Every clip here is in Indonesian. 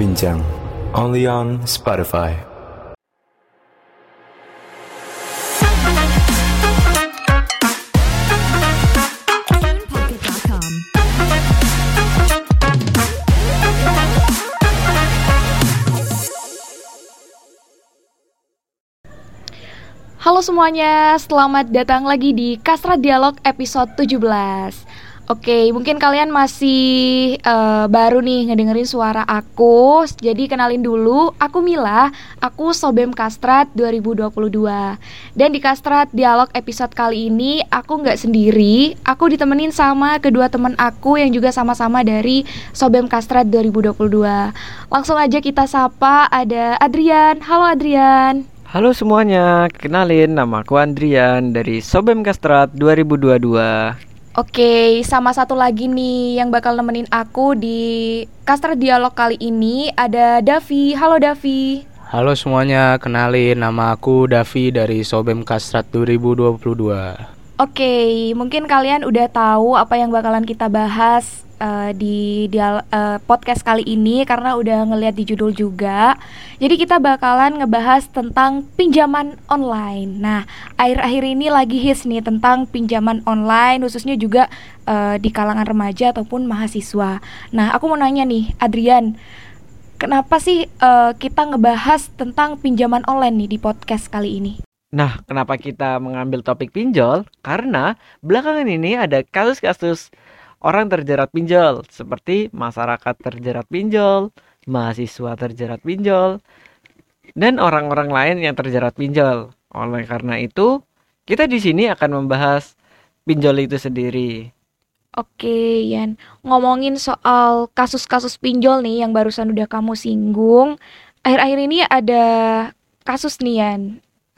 Bincang, only on Spotify. Halo semuanya, selamat datang lagi di Kasra Dialog episode 17 Oke, mungkin kalian masih uh, baru nih ngedengerin suara aku. Jadi kenalin dulu, aku Mila, aku Sobem Kastrat 2022 Dan di Kastrat Dialog episode kali ini, aku nggak sendiri. Aku ditemenin sama kedua teman aku yang juga sama-sama dari Sobem Kastrat 2022 Langsung aja kita sapa, ada Adrian. Halo Adrian. Halo semuanya, kenalin nama aku Andrian dari Sobem Kastrat 2022 Oke, sama satu lagi nih yang bakal nemenin aku di Kastrat Dialog kali ini ada Davi. Halo Davi. Halo semuanya, kenalin nama aku Davi dari Sobem Kastrat 2022 Oke, mungkin kalian udah tahu apa yang bakalan kita bahas uh, di dial uh, podcast kali ini karena udah ngeliat di judul juga. Jadi kita bakalan ngebahas tentang pinjaman online. Nah, akhir-akhir ini lagi hits nih tentang pinjaman online khususnya juga uh, di kalangan remaja ataupun mahasiswa. Nah, aku mau nanya nih, Adrian, kenapa sih uh, kita ngebahas tentang pinjaman online nih di podcast kali ini? Nah, kenapa kita mengambil topik pinjol? Karena belakangan ini ada kasus-kasus orang terjerat pinjol seperti masyarakat terjerat pinjol, mahasiswa terjerat pinjol, dan orang-orang lain yang terjerat pinjol. Oleh karena itu, kita di sini akan membahas pinjol itu sendiri. Oke, Yan. Ngomongin soal kasus-kasus pinjol nih yang barusan udah kamu singgung, akhir-akhir ini ada kasus nih, Yan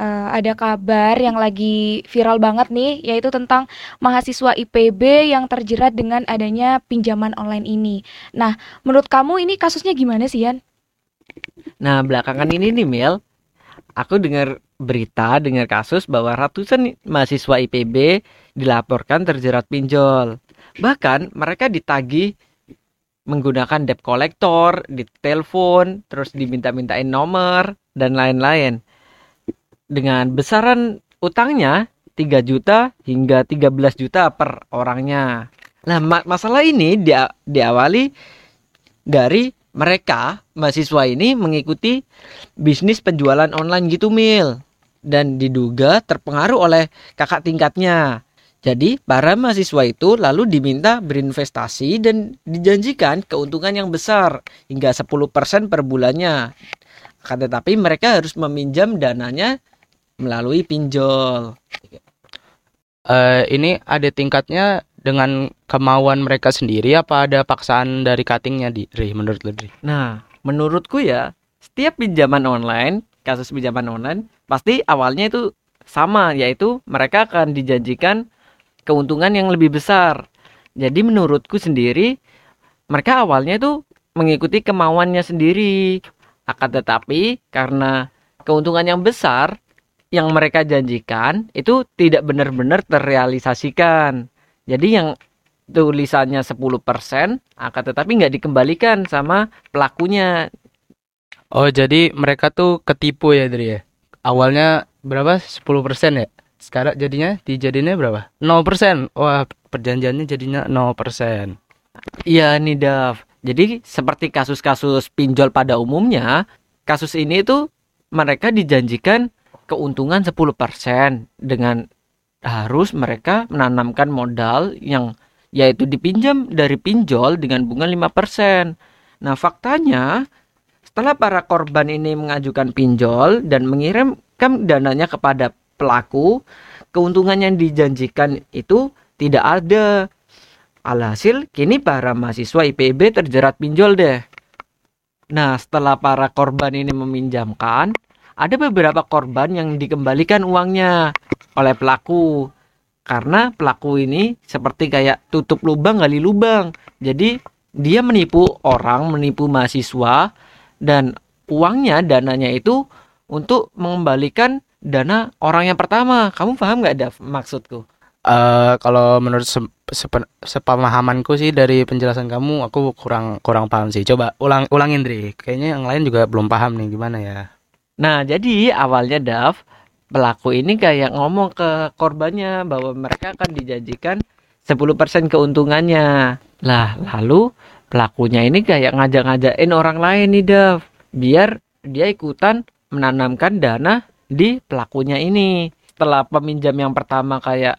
uh, ada kabar yang lagi viral banget nih, yaitu tentang mahasiswa IPB yang terjerat dengan adanya pinjaman online ini. Nah, menurut kamu ini kasusnya gimana sih, Yan? Nah, belakangan ini nih, Mil, aku dengar berita, dengar kasus bahwa ratusan mahasiswa IPB dilaporkan terjerat pinjol. Bahkan mereka ditagih menggunakan debt collector, di telepon, terus diminta-mintain nomor dan lain-lain dengan besaran utangnya 3 juta hingga 13 juta per orangnya. Nah, ma masalah ini dia diawali dari mereka mahasiswa ini mengikuti bisnis penjualan online gitu mil dan diduga terpengaruh oleh kakak tingkatnya. Jadi para mahasiswa itu lalu diminta berinvestasi dan dijanjikan keuntungan yang besar hingga 10% per bulannya. Akan tetapi mereka harus meminjam dananya melalui pinjol. Uh, ini ada tingkatnya dengan kemauan mereka sendiri apa ada paksaan dari cuttingnya di menurut lo Nah, menurutku ya setiap pinjaman online, kasus pinjaman online pasti awalnya itu sama yaitu mereka akan dijanjikan keuntungan yang lebih besar. Jadi menurutku sendiri mereka awalnya itu mengikuti kemauannya sendiri. Akan tetapi karena keuntungan yang besar yang mereka janjikan itu tidak benar-benar terrealisasikan. Jadi yang tulisannya 10% akan tetapi nggak dikembalikan sama pelakunya. Oh, jadi mereka tuh ketipu ya, Dri ya? Awalnya berapa? 10% ya? Sekarang jadinya dijadinya berapa? 0%. Wah, perjanjiannya jadinya 0%. Iya nih, Dav. Jadi seperti kasus-kasus pinjol pada umumnya, kasus ini tuh mereka dijanjikan keuntungan 10% dengan harus mereka menanamkan modal yang yaitu dipinjam dari pinjol dengan bunga 5%. Nah, faktanya setelah para korban ini mengajukan pinjol dan mengirimkan dananya kepada pelaku, keuntungan yang dijanjikan itu tidak ada. Alhasil, kini para mahasiswa IPB terjerat pinjol deh. Nah, setelah para korban ini meminjamkan, ada beberapa korban yang dikembalikan uangnya oleh pelaku karena pelaku ini seperti kayak tutup lubang gali lubang jadi dia menipu orang menipu mahasiswa dan uangnya dananya itu untuk mengembalikan dana orang yang pertama kamu paham nggak ada maksudku Eh kalau menurut se sepe- sepemahamanku sih dari penjelasan kamu aku kurang kurang paham sih. Coba ulang ulangin Dri. Kayaknya yang lain juga belum paham nih gimana ya. Nah, jadi awalnya Dav, pelaku ini kayak ngomong ke korbannya bahwa mereka akan dijanjikan 10% keuntungannya. Lah, lalu pelakunya ini kayak ngajak-ngajakin orang lain nih Dav, biar dia ikutan menanamkan dana di pelakunya ini. Setelah peminjam yang pertama kayak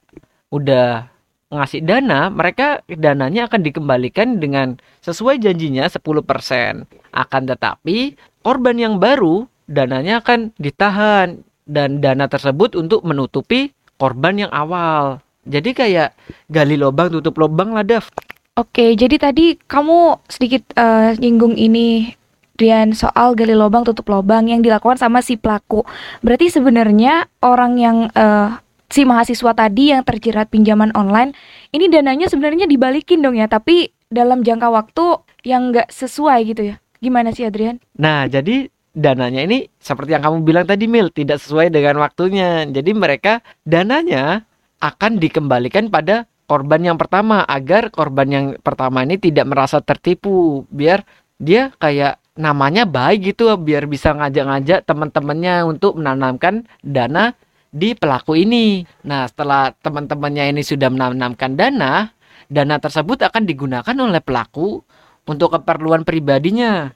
udah ngasih dana, mereka dananya akan dikembalikan dengan sesuai janjinya 10%. Akan tetapi, korban yang baru dananya akan ditahan dan dana tersebut untuk menutupi korban yang awal. Jadi kayak gali lubang tutup lubang lah Dav. Oke, jadi tadi kamu sedikit eh, nyinggung ini Rian soal gali lubang tutup lubang yang dilakukan sama si pelaku. Berarti sebenarnya orang yang eh, si mahasiswa tadi yang terjerat pinjaman online ini dananya sebenarnya dibalikin dong ya, tapi dalam jangka waktu yang nggak sesuai gitu ya. Gimana sih Adrian? Nah, jadi dananya ini seperti yang kamu bilang tadi Mil, tidak sesuai dengan waktunya. Jadi mereka dananya akan dikembalikan pada korban yang pertama agar korban yang pertama ini tidak merasa tertipu, biar dia kayak namanya baik gitu biar bisa ngajak-ngajak teman-temannya untuk menanamkan dana di pelaku ini. Nah, setelah teman-temannya ini sudah menanamkan dana, dana tersebut akan digunakan oleh pelaku untuk keperluan pribadinya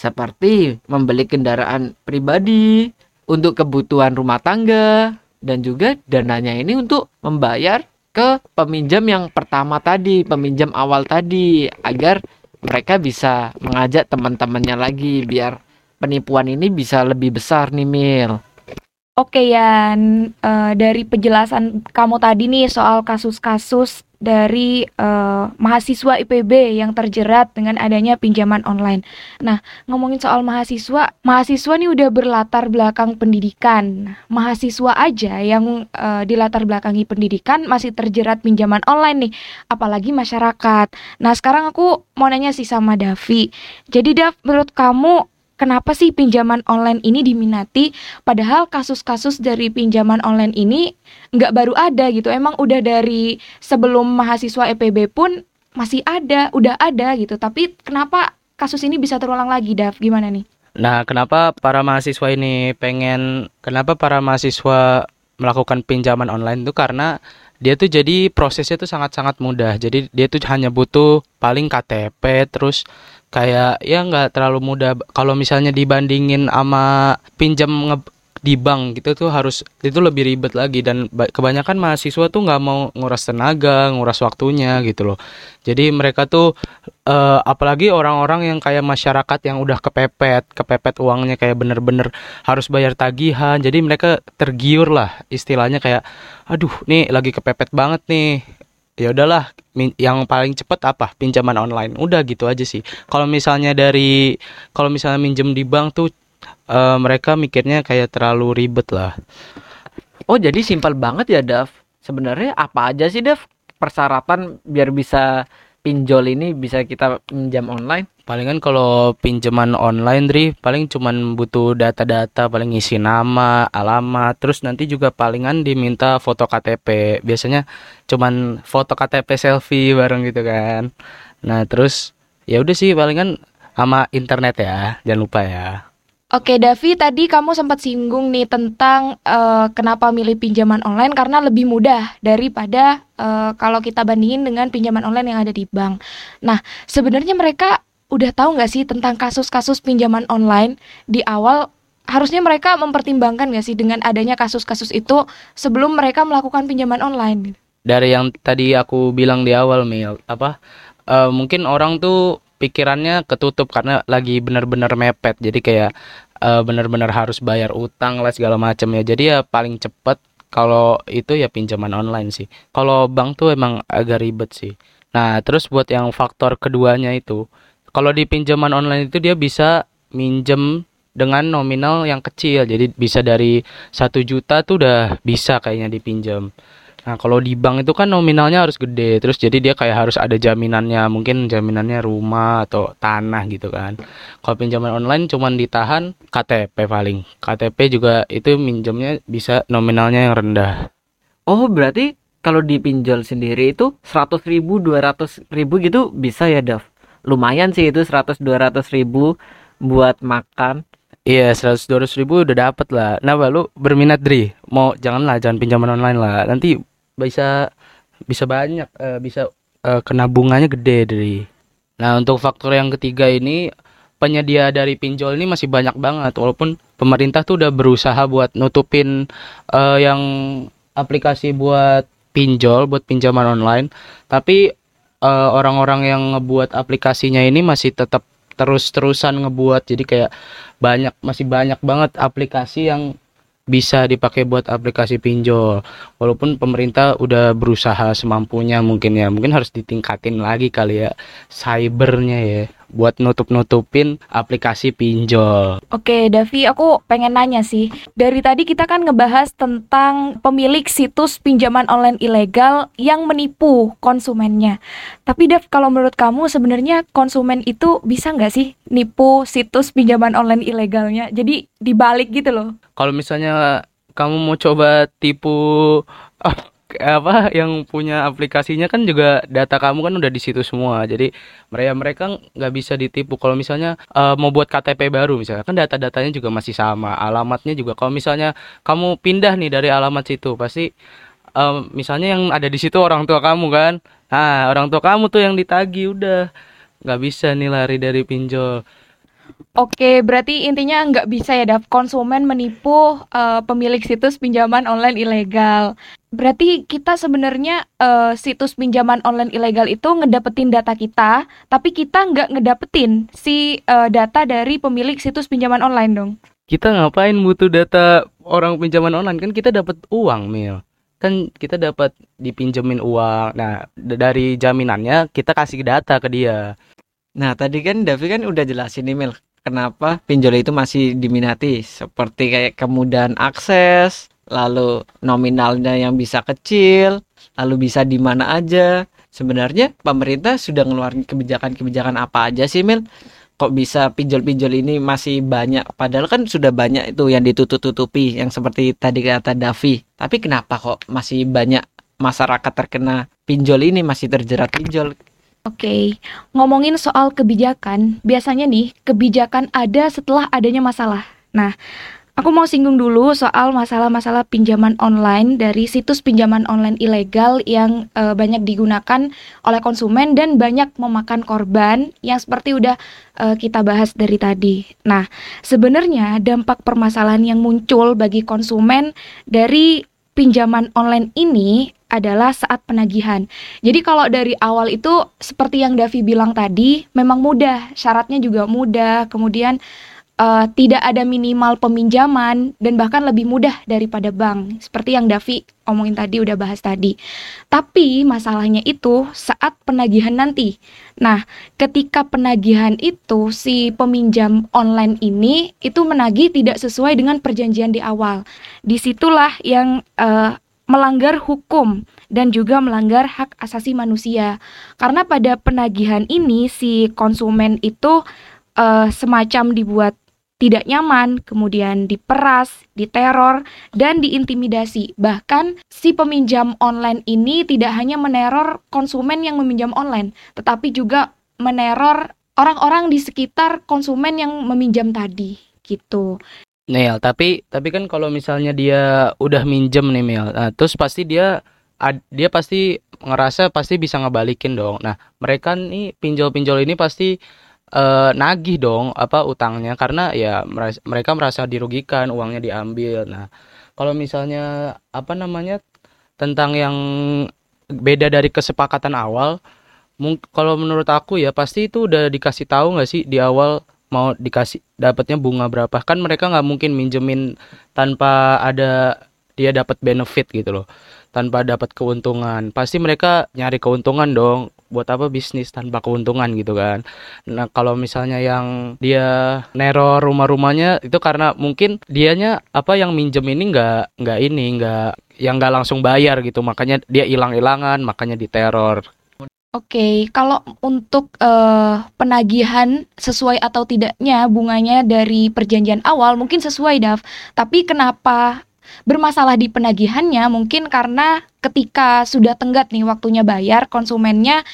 seperti membeli kendaraan pribadi untuk kebutuhan rumah tangga dan juga dananya ini untuk membayar ke peminjam yang pertama tadi, peminjam awal tadi agar mereka bisa mengajak teman-temannya lagi biar penipuan ini bisa lebih besar nih Mil. Oke Yan, Eh, dari penjelasan kamu tadi nih soal kasus-kasus dari eh, mahasiswa IPB yang terjerat dengan adanya pinjaman online. Nah, ngomongin soal mahasiswa, mahasiswa nih udah berlatar belakang pendidikan. Mahasiswa aja yang eh, dilatar belakangi pendidikan masih terjerat pinjaman online nih, apalagi masyarakat. Nah, sekarang aku mau nanya sih sama Davi. Jadi Dav, menurut kamu kenapa sih pinjaman online ini diminati? Padahal kasus-kasus dari pinjaman online ini nggak baru ada gitu. Emang udah dari sebelum mahasiswa EPB pun masih ada udah ada gitu. Tapi kenapa kasus ini bisa terulang lagi Dav? Gimana nih? Nah, kenapa para mahasiswa ini pengen kenapa para mahasiswa melakukan pinjaman online itu? Karena dia tuh jadi prosesnya tuh sangat-sangat mudah. Jadi dia tuh hanya butuh paling KTP terus kayak ya nggak terlalu mudah kalau misalnya dibandingin sama pinjam nge- di bank gitu tuh harus itu lebih ribet lagi dan ba- kebanyakan mahasiswa tuh nggak mau nguras tenaga, nguras waktunya gitu loh. Jadi mereka tuh eh, apalagi orang-orang yang kayak masyarakat yang udah kepepet, kepepet uangnya kayak bener-bener harus bayar tagihan. Jadi mereka tergiur lah istilahnya kayak aduh nih lagi kepepet banget nih ya udahlah yang paling cepet apa? Pinjaman online. Udah gitu aja sih. Kalau misalnya dari kalau misalnya minjem di bank tuh eh, mereka mikirnya kayak terlalu ribet lah. Oh, jadi simpel banget ya Dav. Sebenarnya apa aja sih Dav persyaratan biar bisa pinjol ini bisa kita pinjam online? palingan kalau pinjaman online Dri paling cuman butuh data-data paling isi nama alamat terus nanti juga palingan diminta foto KTP biasanya cuman foto KTP selfie bareng gitu kan. Nah terus ya udah sih palingan sama internet ya jangan lupa ya Oke, Davi, tadi kamu sempat singgung nih tentang eh, kenapa milih pinjaman online karena lebih mudah daripada eh, kalau kita bandingin dengan pinjaman online yang ada di bank. Nah, sebenarnya mereka udah tahu nggak sih tentang kasus-kasus pinjaman online di awal? Harusnya mereka mempertimbangkan nggak sih dengan adanya kasus-kasus itu sebelum mereka melakukan pinjaman online? dari yang tadi aku bilang di awal Mil apa eh, mungkin orang tuh pikirannya ketutup karena lagi bener-bener mepet. Jadi kayak eh, bener-bener harus bayar utang lah segala macam ya. Jadi ya paling cepet kalau itu ya pinjaman online sih. Kalau bank tuh emang agak ribet sih. Nah terus buat yang faktor keduanya itu kalau di pinjaman online itu dia bisa minjem dengan nominal yang kecil. Jadi bisa dari satu juta tuh udah bisa kayaknya dipinjam Nah, kalau di bank itu kan nominalnya harus gede, terus jadi dia kayak harus ada jaminannya, mungkin jaminannya rumah atau tanah gitu kan. Kalau pinjaman online cuman ditahan KTP paling. KTP juga itu minjemnya bisa nominalnya yang rendah. Oh, berarti kalau di pinjol sendiri itu 100 ribu 200 ribu gitu bisa ya Dav lumayan sih itu 100 200 ribu buat makan Iya, 100 200 ribu udah dapet lah. Nah, lu berminat Dri? Mau janganlah jangan pinjaman online lah. Nanti bisa bisa banyak eh, bisa eh, kena bunganya gede Dri. Nah, untuk faktor yang ketiga ini penyedia dari pinjol ini masih banyak banget. Walaupun pemerintah tuh udah berusaha buat nutupin eh, yang aplikasi buat pinjol buat pinjaman online. Tapi orang-orang yang ngebuat aplikasinya ini masih tetap terus-terusan ngebuat. Jadi kayak banyak masih banyak banget aplikasi yang bisa dipakai buat aplikasi pinjol. Walaupun pemerintah udah berusaha semampunya mungkin ya. Mungkin harus ditingkatin lagi kali ya cybernya ya buat nutup-nutupin aplikasi pinjol Oke, Davi, aku pengen nanya sih. Dari tadi kita kan ngebahas tentang pemilik situs pinjaman online ilegal yang menipu konsumennya. Tapi Dav, kalau menurut kamu sebenarnya konsumen itu bisa nggak sih nipu situs pinjaman online ilegalnya? Jadi dibalik gitu loh. kalau misalnya kamu mau coba tipu apa yang punya aplikasinya kan juga data kamu kan udah di situ semua. Jadi mereka mereka nggak bisa ditipu. Kalau misalnya eh, mau buat KTP baru misalnya kan data-datanya juga masih sama alamatnya juga. Kalau misalnya kamu pindah nih dari alamat situ pasti eh, misalnya yang ada di situ orang tua kamu kan? Nah orang tua kamu tuh yang ditagi udah. Nggak bisa nih lari dari pinjol Oke, berarti intinya nggak bisa ya Dav? Konsumen menipu eh, pemilik situs pinjaman online ilegal. Berarti kita sebenarnya eh, situs pinjaman online ilegal itu ngedapetin data kita, tapi kita nggak ngedapetin si eh, data dari pemilik situs pinjaman online dong. kita ngapain butuh data orang pinjaman online? Kan kita dapat uang mil. Kan kita dapat dipinjemin uang. Nah d- dari jaminannya kita kasih data ke dia. Nah, tadi kan Davi kan udah jelasin nih Mil, kenapa pinjol itu masih diminati, seperti kayak kemudahan akses, lalu nominalnya yang bisa kecil, lalu bisa di mana aja. Sebenarnya pemerintah sudah ngeluarin kebijakan-kebijakan apa aja sih Mil? Kok bisa pinjol-pinjol ini masih banyak? Padahal kan sudah banyak itu yang ditutup-tutupi, yang seperti tadi kata Davi. Tapi kenapa kok masih banyak masyarakat terkena pinjol ini masih terjerat pinjol? Oke, ngomongin soal kebijakan, biasanya nih kebijakan ada setelah adanya masalah. Nah, aku mau singgung dulu soal masalah-masalah pinjaman online dari situs pinjaman online ilegal yang eh, banyak digunakan oleh konsumen dan banyak memakan korban yang seperti udah eh, kita bahas dari tadi. Nah, sebenarnya dampak permasalahan yang muncul bagi konsumen dari pinjaman online ini adalah saat penagihan. Jadi kalau dari awal itu seperti yang Davi bilang tadi, memang mudah, syaratnya juga mudah, kemudian eh, tidak ada minimal peminjaman dan bahkan lebih mudah daripada bank. Seperti yang Davi omongin tadi udah bahas tadi. Tapi masalahnya itu saat penagihan nanti. Nah, ketika penagihan itu si peminjam online ini itu menagih tidak sesuai dengan perjanjian di awal. Di situlah yang eh, melanggar hukum dan juga melanggar hak asasi manusia. Karena pada penagihan ini si konsumen itu eh, semacam dibuat tidak nyaman, kemudian diperas, diteror, dan diintimidasi. Bahkan si peminjam online ini tidak hanya meneror konsumen yang meminjam online, tetapi juga meneror orang-orang di sekitar konsumen yang meminjam tadi gitu. Nel tapi tapi kan kalau misalnya dia udah minjem nih Mel nah, terus pasti dia dia pasti ngerasa pasti bisa ngebalikin dong. Nah mereka nih pinjol-pinjol ini pasti eh, nagih dong apa utangnya karena ya mereka merasa dirugikan uangnya diambil. Nah kalau misalnya apa namanya tentang yang beda dari kesepakatan awal kalau menurut aku ya pasti itu udah dikasih tahu nggak sih di awal mau dikasih dapatnya bunga berapa. Kan mereka nggak mungkin minjemin tanpa ada dia dapat benefit gitu loh. Tanpa dapat keuntungan. Pasti mereka nyari keuntungan dong. Buat apa bisnis tanpa keuntungan gitu kan. Nah kalau misalnya yang dia neror rumah-rumahnya itu karena mungkin dianya apa yang minjem ini nggak nggak ini nggak yang nggak langsung bayar gitu. Makanya dia hilang-hilangan makanya diteror Oke, kalau untuk eh, penagihan sesuai atau tidaknya bunganya dari perjanjian awal mungkin sesuai, Dav. Tapi kenapa bermasalah di penagihannya mungkin karena ketika sudah tenggat nih waktunya bayar konsumennya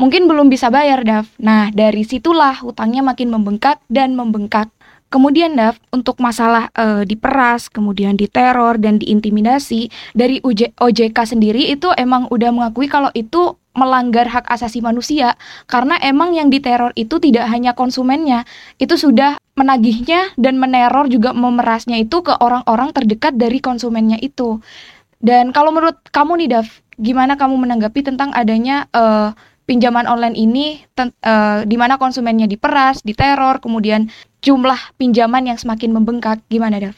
mungkin belum bisa bayar Dav. Nah dari situlah hutangnya makin membengkak dan membengkak. Kemudian Dav, untuk masalah e, diperas, kemudian diteror dan diintimidasi dari OJK sendiri itu emang udah mengakui kalau itu melanggar hak asasi manusia karena emang yang diteror itu tidak hanya konsumennya, itu sudah menagihnya dan meneror juga memerasnya itu ke orang-orang terdekat dari konsumennya itu. Dan kalau menurut kamu nih Dav, gimana kamu menanggapi tentang adanya uh, pinjaman online ini uh, di mana konsumennya diperas, diteror, kemudian jumlah pinjaman yang semakin membengkak. Gimana, Dav?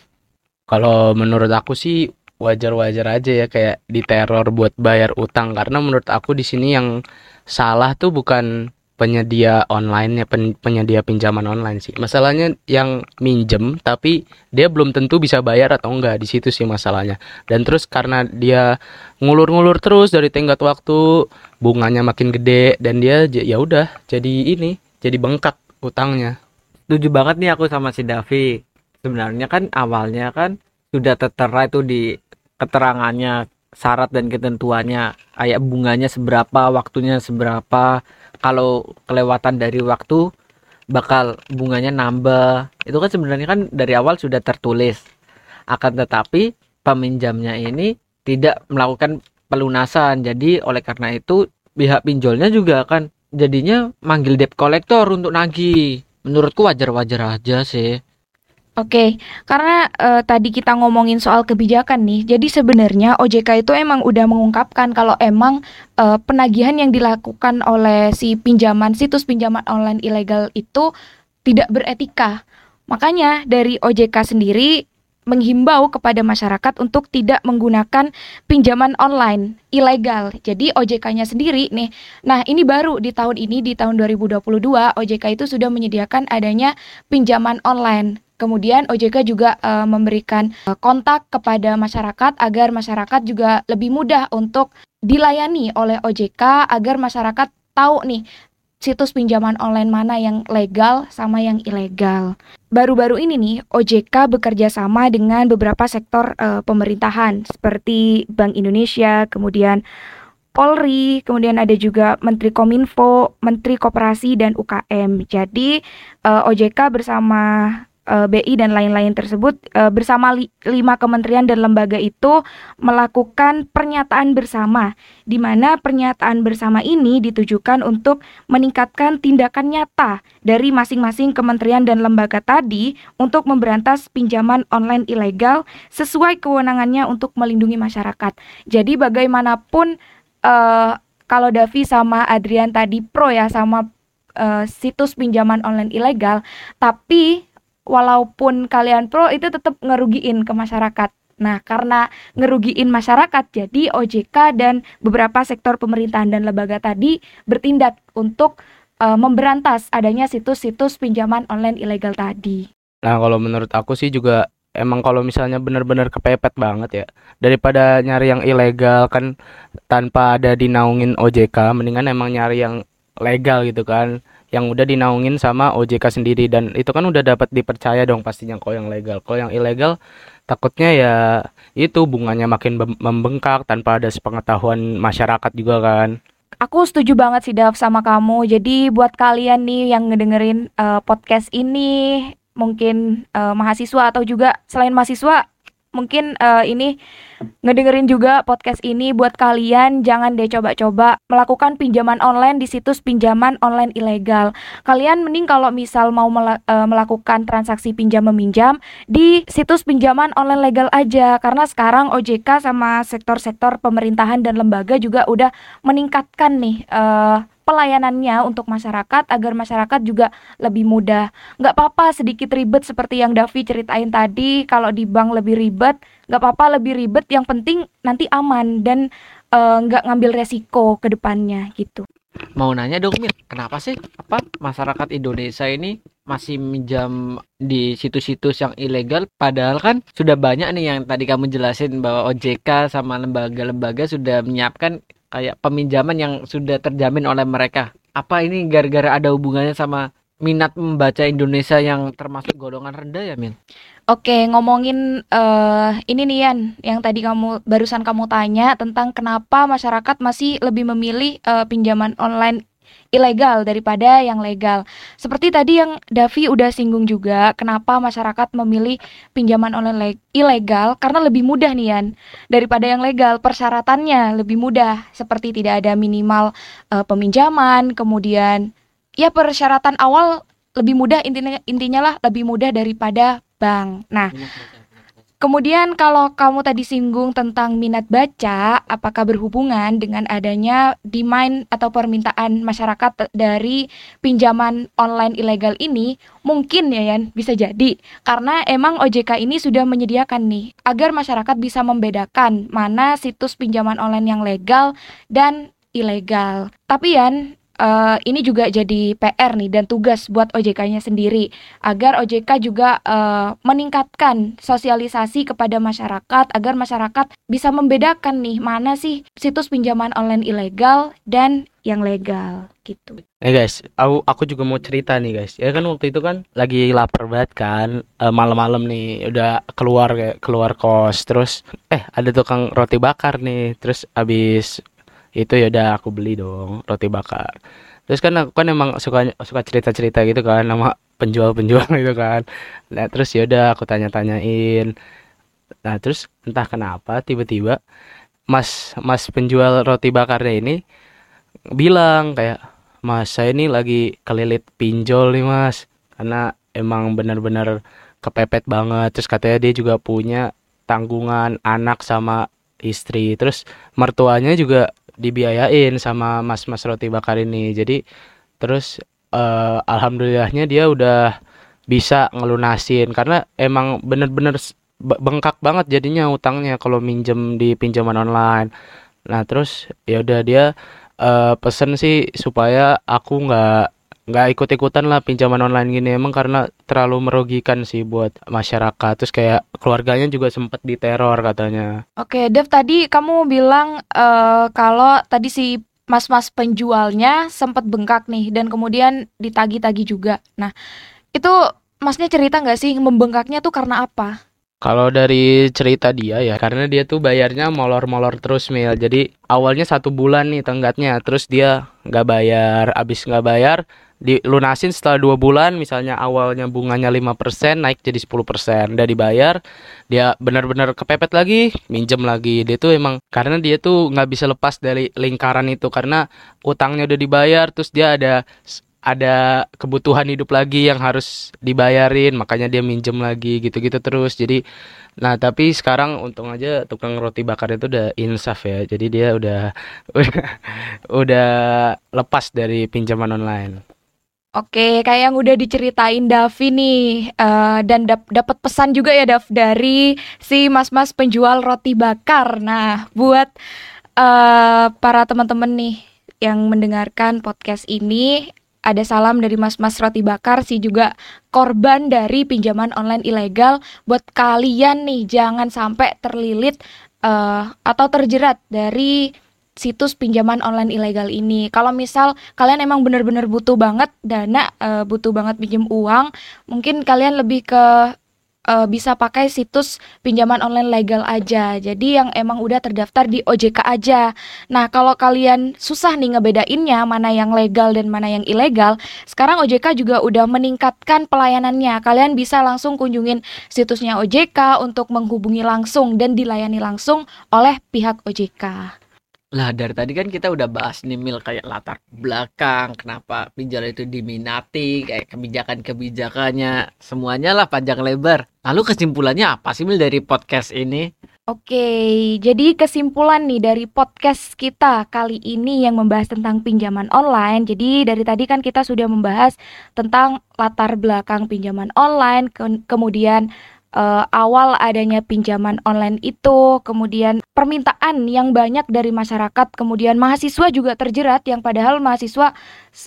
Kalau menurut aku sih wajar-wajar aja ya kayak diteror buat bayar utang. Karena menurut aku di sini yang salah tuh bukan penyedia online ya pen, penyedia pinjaman online sih. Masalahnya yang minjem tapi dia belum tentu bisa bayar atau enggak. Di situ sih masalahnya. Dan terus karena dia ngulur-ngulur terus dari tenggat waktu bunganya makin gede dan dia ya udah jadi ini jadi bengkak utangnya. Setuju banget nih aku sama si Davi. Sebenarnya kan awalnya kan sudah tertera itu di keterangannya syarat dan ketentuannya kayak bunganya seberapa waktunya seberapa. Kalau kelewatan dari waktu bakal bunganya nambah. Itu kan sebenarnya kan dari awal sudah tertulis. Akan tetapi peminjamnya ini tidak melakukan pelunasan. Jadi oleh karena itu pihak pinjolnya juga akan jadinya manggil debt collector untuk nagih. Menurutku wajar-wajar aja sih Oke, karena uh, tadi kita ngomongin soal kebijakan nih, jadi sebenarnya OJK itu emang udah mengungkapkan kalau emang uh, penagihan yang dilakukan oleh si pinjaman situs pinjaman online ilegal itu tidak beretika. Makanya dari OJK sendiri menghimbau kepada masyarakat untuk tidak menggunakan pinjaman online ilegal. Jadi OJK-nya sendiri nih. Nah, ini baru di tahun ini di tahun 2022 OJK itu sudah menyediakan adanya pinjaman online Kemudian OJK juga uh, memberikan uh, kontak kepada masyarakat agar masyarakat juga lebih mudah untuk dilayani oleh OJK agar masyarakat tahu nih situs pinjaman online mana yang legal sama yang ilegal. Baru-baru ini nih OJK bekerja sama dengan beberapa sektor uh, pemerintahan seperti Bank Indonesia, kemudian Polri, kemudian ada juga Menteri Kominfo, Menteri Koperasi dan UKM. Jadi OJK bersama uh, eh, BI dan lain-lain tersebut uh, bersama li lima kementerian dan lembaga itu melakukan pernyataan bersama di mana pernyataan bersama ini ditujukan untuk meningkatkan tindakan nyata dari masing-masing kementerian dan lembaga tadi untuk memberantas pinjaman online ilegal sesuai kewenangannya untuk melindungi masyarakat. Jadi bagaimanapun uh, kalau Davi sama Adrian tadi pro ya sama uh, situs pinjaman online ilegal, tapi walaupun kalian pro itu tetap ngerugiin ke masyarakat. Nah, karena ngerugiin masyarakat, jadi OJK dan beberapa sektor pemerintahan dan lembaga tadi bertindak untuk uh, memberantas adanya situs-situs pinjaman online ilegal tadi. Nah, kalau menurut aku sih juga emang kalau misalnya benar-benar kepepet banget ya daripada nyari yang ilegal kan tanpa ada dinaungin OJK mendingan emang nyari yang legal gitu kan yang udah dinaungin sama OJK sendiri dan itu kan udah dapat dipercaya dong pastinya kalau yang legal. Kalau yang ilegal takutnya ya itu bunganya makin membengkak tanpa ada sepengetahuan masyarakat juga kan. Aku setuju banget sih Dav sama kamu. Jadi buat kalian nih yang ngedengerin uh, podcast ini mungkin uh, mahasiswa atau juga selain mahasiswa mungkin uh, ini ngedengerin juga podcast ini buat kalian jangan deh coba-coba melakukan pinjaman online di situs pinjaman online ilegal. Kalian mending kalau misal mau mel uh, melakukan transaksi pinjam meminjam di situs pinjaman online legal aja karena sekarang OJK sama sektor-sektor pemerintahan dan lembaga juga udah meningkatkan nih uh, pelayanannya untuk masyarakat agar masyarakat juga lebih mudah. Nggak apa-apa sedikit ribet seperti yang Davi ceritain tadi, kalau di bank lebih ribet, nggak apa-apa lebih ribet, yang penting nanti aman dan uh, nggak ngambil resiko ke depannya gitu. Mau nanya dong Mir, kenapa sih apa masyarakat Indonesia ini masih minjam di situs-situs yang ilegal padahal kan sudah banyak nih yang tadi kamu jelasin bahwa OJK sama lembaga-lembaga sudah menyiapkan kayak peminjaman yang sudah terjamin oleh mereka. Apa ini gara-gara ada hubungannya sama minat membaca Indonesia yang termasuk golongan rendah ya, Mil? Oke, ngomongin eh ini nih Yan, yang tadi kamu barusan kamu tanya tentang kenapa masyarakat masih lebih memilih eh, pinjaman online ilegal daripada yang legal. Seperti tadi yang Davi udah singgung juga, kenapa masyarakat memilih pinjaman online le- ilegal karena lebih mudah nih Yan daripada yang legal. Persyaratannya lebih mudah, seperti tidak ada minimal eh, peminjaman, kemudian ya persyaratan awal lebih mudah intinya intinya lah lebih mudah daripada bank. Nah, kemudian kalau kamu tadi singgung tentang minat baca, apakah berhubungan dengan adanya demand atau permintaan masyarakat dari pinjaman online ilegal ini? Mungkin ya Yan, bisa jadi. Karena emang OJK ini sudah menyediakan nih agar masyarakat bisa membedakan mana situs pinjaman online yang legal dan ilegal. Tapi Yan, eh, ini juga jadi PR nih dan tugas buat OJK-nya sendiri agar OJK juga eh, meningkatkan sosialisasi kepada masyarakat agar masyarakat bisa membedakan nih mana sih situs pinjaman online ilegal dan yang legal gitu. Eh guys, aku aku juga mau cerita nih guys. Ya kan waktu itu kan lagi lapar banget kan, eh, malam-malam nih udah keluar keluar kos, terus eh ada tukang roti bakar nih, terus abis itu ya udah aku beli dong roti bakar. Terus kan aku kan emang suka suka cerita-cerita gitu kan sama penjual-penjual gitu kan. Nah terus ya udah aku tanya-tanyain. Nah terus entah kenapa tiba-tiba Mas Mas penjual roti bakarnya ini bilang kayak Mas saya ini lagi kelilit pinjol nih mas Karena emang benar-benar kepepet banget Terus katanya dia juga punya tanggungan anak sama istri Terus mertuanya juga dibiayain sama mas-mas roti bakar ini. Jadi terus eh, alhamdulillahnya dia udah bisa ngelunasin. Karena emang bener-bener bengkak banget jadinya utangnya kalau minjem di pinjaman online. Nah terus ya udah dia eh, pesen sih supaya aku nggak nggak ikut-ikutan lah pinjaman online gini. Emang karena terlalu merugikan sih buat masyarakat. Terus kayak keluarganya juga sempat diteror katanya. Oke, Dev tadi kamu bilang eh, kalau tadi si mas-mas penjualnya sempat bengkak nih dan kemudian ditagi-tagi juga. Nah, itu masnya cerita nggak sih membengkaknya tuh karena apa? kalau dari cerita dia ya karena dia tuh bayarnya molor-molor terus Mil. Jadi awalnya satu bulan nih tenggatnya. Terus dia nggak bayar. Abis nggak bayar dilunasin setelah dua bulan misalnya awalnya bunganya 5% naik jadi 10% udah dibayar dia benar-benar kepepet lagi minjem lagi. Dia tuh emang karena dia tuh nggak bisa lepas dari lingkaran itu karena utangnya udah dibayar terus dia ada ada kebutuhan hidup lagi yang harus dibayarin makanya dia minjem lagi gitu-gitu terus. Jadi nah tapi sekarang untung aja tukang roti bakar itu udah insaf ya. Jadi dia udah udah, udah lepas dari pinjaman online Oke, kayak yang udah diceritain Davi nih, eh, dan dap dapat pesan juga ya Dav dari si mas-mas penjual roti bakar. Nah, buat eh, para teman-teman nih yang mendengarkan podcast ini, ada salam dari mas-mas roti bakar sih juga korban dari pinjaman online ilegal. Buat kalian nih, jangan sampai terlilit eh, atau terjerat dari situs pinjaman online ilegal ini. Kalau misal kalian emang bener-bener butuh banget dana, eh, butuh banget pinjem uang, mungkin kalian lebih ke eh, bisa pakai situs pinjaman online legal aja. Jadi yang emang udah terdaftar di OJK aja. Nah, kalau kalian susah nih ngebedainnya mana yang legal dan mana yang ilegal, sekarang OJK juga udah meningkatkan pelayanannya. Kalian bisa langsung kunjungin situsnya OJK untuk menghubungi langsung dan dilayani langsung oleh pihak OJK. Lah dari tadi kan kita udah bahas nih Mil kayak latar belakang, kenapa pinjol itu diminati, kayak kebijakan-kebijakannya, semuanya lah panjang lebar. Lalu kesimpulannya apa sih Mil dari podcast ini? Oke, jadi kesimpulan nih dari podcast kita kali ini yang membahas tentang pinjaman online. Jadi dari tadi kan kita sudah membahas tentang latar belakang pinjaman online, ke- kemudian eh, awal adanya pinjaman online itu, kemudian permintaan yang banyak dari masyarakat, kemudian mahasiswa juga terjerat yang padahal mahasiswa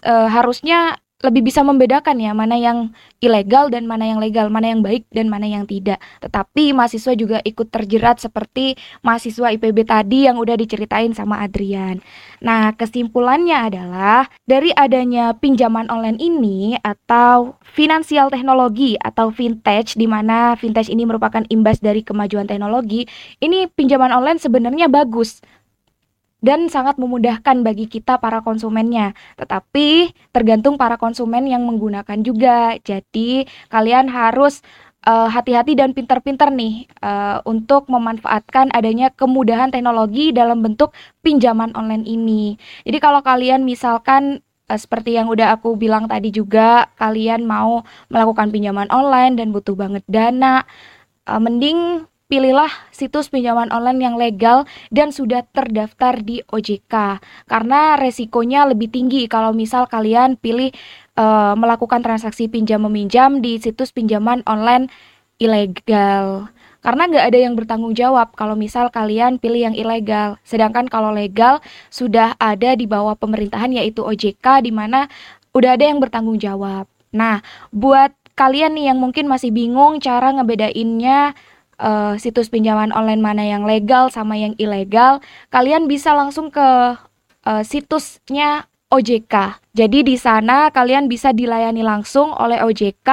eh, harusnya lebih bisa membedakan ya mana yang ilegal dan mana yang legal, mana yang baik dan mana yang tidak. Tetapi mahasiswa juga ikut terjerat seperti mahasiswa IPB tadi yang udah diceritain sama Adrian. Nah, kesimpulannya adalah dari adanya pinjaman online ini atau finansial teknologi atau vintage di mana vintage ini merupakan imbas dari kemajuan teknologi, ini pinjaman online sebenarnya bagus dan sangat memudahkan bagi kita para konsumennya. Tetapi tergantung para konsumen yang menggunakan juga. Jadi kalian harus uh, hati-hati dan pintar-pintar nih uh, untuk memanfaatkan adanya kemudahan teknologi dalam bentuk pinjaman online ini. Jadi kalau kalian misalkan uh, seperti yang udah aku bilang tadi juga, kalian mau melakukan pinjaman online dan butuh banget dana, mending pilihlah situs pinjaman online yang legal dan sudah terdaftar di OJK karena resikonya lebih tinggi kalau misal kalian pilih uh, melakukan transaksi pinjam meminjam di situs pinjaman online ilegal. Karena nggak ada yang bertanggung jawab kalau misal kalian pilih yang ilegal. Sedangkan kalau legal sudah ada di bawah pemerintahan yaitu OJK di mana udah ada yang bertanggung jawab. Nah buat kalian nih yang mungkin masih bingung cara ngebedainnya uh, situs pinjaman online mana yang legal sama yang ilegal, kalian bisa langsung ke uh, situsnya OJK. Jadi di sana kalian bisa dilayani langsung oleh OJK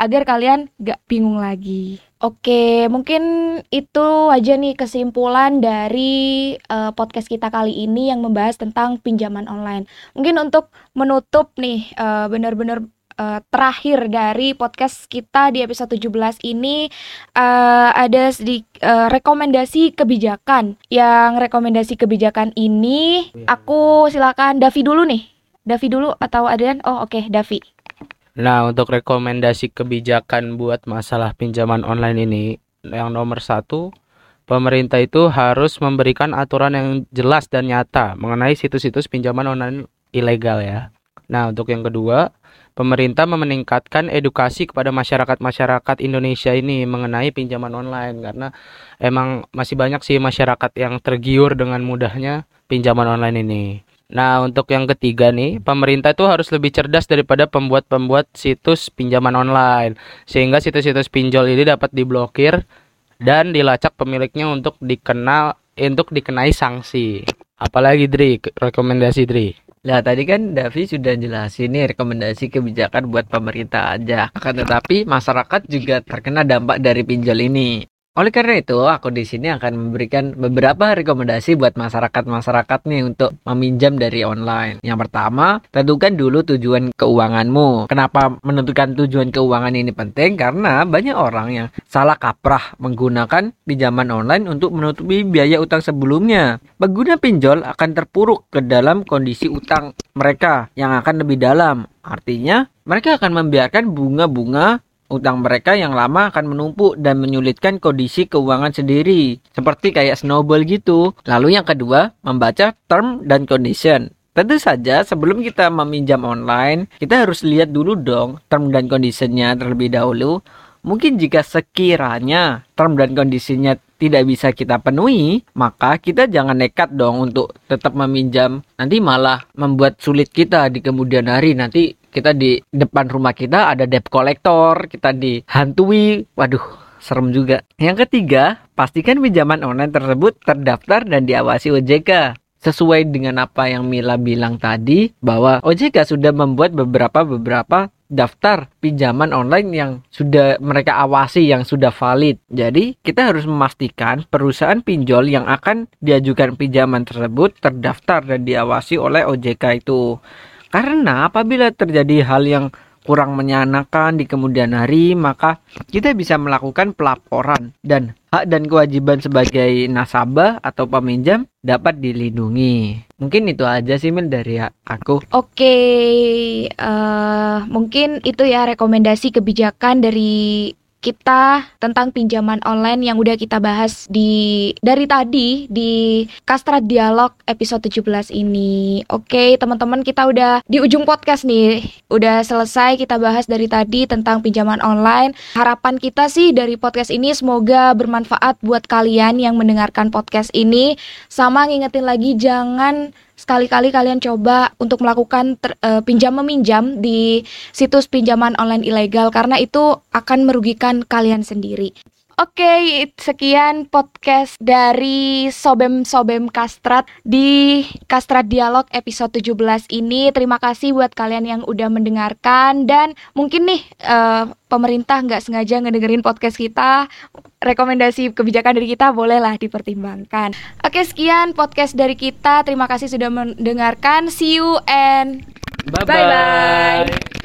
agar kalian gak bingung lagi. Oke, mungkin itu aja nih kesimpulan dari uh, podcast kita kali ini yang membahas tentang pinjaman online. Mungkin untuk menutup nih, uh, benar-benar uh, terakhir dari podcast kita di episode 17 ini uh, ada sedikit uh, rekomendasi kebijakan. Yang rekomendasi kebijakan ini aku silakan Davi dulu nih. Davi dulu atau Adrian? Oh oke, okay, Davi. Nah, untuk rekomendasi kebijakan buat masalah pinjaman online ini, yang nomor satu, pemerintah itu harus memberikan aturan yang jelas dan nyata mengenai situs-situs pinjaman online ilegal ya. Nah, untuk yang kedua, pemerintah meningkatkan edukasi kepada masyarakat-masyarakat Indonesia ini mengenai pinjaman online karena emang masih banyak sih masyarakat yang tergiur dengan mudahnya pinjaman online ini. Nah, untuk yang ketiga nih, pemerintah itu harus lebih cerdas daripada pembuat-pembuat situs pinjaman online sehingga situs-situs pinjol ini dapat diblokir dan dilacak pemiliknya untuk dikenal untuk dikenai sanksi. Apalagi Dri, rekomendasi Dri? Nah tadi kan Davi sudah jelasin nih rekomendasi kebijakan buat pemerintah aja. Akan tetapi masyarakat juga terkena dampak dari pinjol ini. Oleh karena itu, aku di sini akan memberikan beberapa rekomendasi buat masyarakat-masyarakat nih untuk meminjam dari online. Yang pertama, tentukan dulu tujuan keuanganmu. Kenapa menentukan tujuan keuangan ini penting? Karena banyak orang yang salah kaprah menggunakan pinjaman online untuk menutupi biaya utang sebelumnya. Pengguna pinjol akan terpuruk ke dalam kondisi utang mereka yang akan lebih dalam. Artinya, mereka akan membiarkan bunga-bunga utang mereka yang lama akan menumpuk dan menyulitkan kondisi keuangan sendiri, seperti kayak snowball gitu. Lalu yang kedua, membaca term dan condition. Tentu saja sebelum kita meminjam online, kita harus lihat dulu dong term dan conditionnya terlebih dahulu. Mungkin jika sekiranya term dan kondisinya tidak bisa kita penuhi, maka kita jangan nekat dong untuk tetap meminjam. Nanti malah membuat sulit kita di kemudian hari. Nanti kita di depan rumah kita ada debt collector, kita dihantui. Waduh, serem juga. Yang ketiga, pastikan pinjaman online tersebut terdaftar dan diawasi OJK. Sesuai dengan apa yang Mila bilang tadi, bahwa OJK sudah membuat beberapa beberapa daftar pinjaman online yang sudah mereka awasi yang sudah valid. Jadi, kita harus memastikan perusahaan pinjol yang akan diajukan pinjaman tersebut terdaftar dan diawasi oleh OJK itu. Karena apabila terjadi hal yang kurang menyenangkan di kemudian hari, maka kita bisa melakukan pelaporan dan hak dan kewajiban sebagai nasabah atau peminjam dapat dilindungi. Mungkin itu aja sih Mil dari aku. Oke, uh, mungkin itu ya rekomendasi kebijakan dari kita tentang pinjaman online yang udah kita bahas di dari tadi di Kastra Dialog episode 17 ini. Oke, teman-teman kita udah di ujung podcast nih. Udah selesai kita bahas dari tadi tentang pinjaman online. Harapan kita sih dari podcast ini semoga bermanfaat buat kalian yang mendengarkan podcast ini. Sama ngingetin lagi jangan sekali-kali kalian coba untuk melakukan ter- eh, pinjam meminjam di situs pinjaman online ilegal karena itu akan merugikan kalian sendiri. Oke, sekian podcast dari Sobem-Sobem Kastrat di Kastrat Dialog episode 17 ini. Terima kasih buat kalian yang udah mendengarkan dan mungkin nih eh, pemerintah nggak sengaja ngedengerin podcast kita, rekomendasi kebijakan dari kita bolehlah dipertimbangkan. Oke, sekian podcast dari kita. Terima kasih sudah mendengarkan. See you and Bye bye-bye.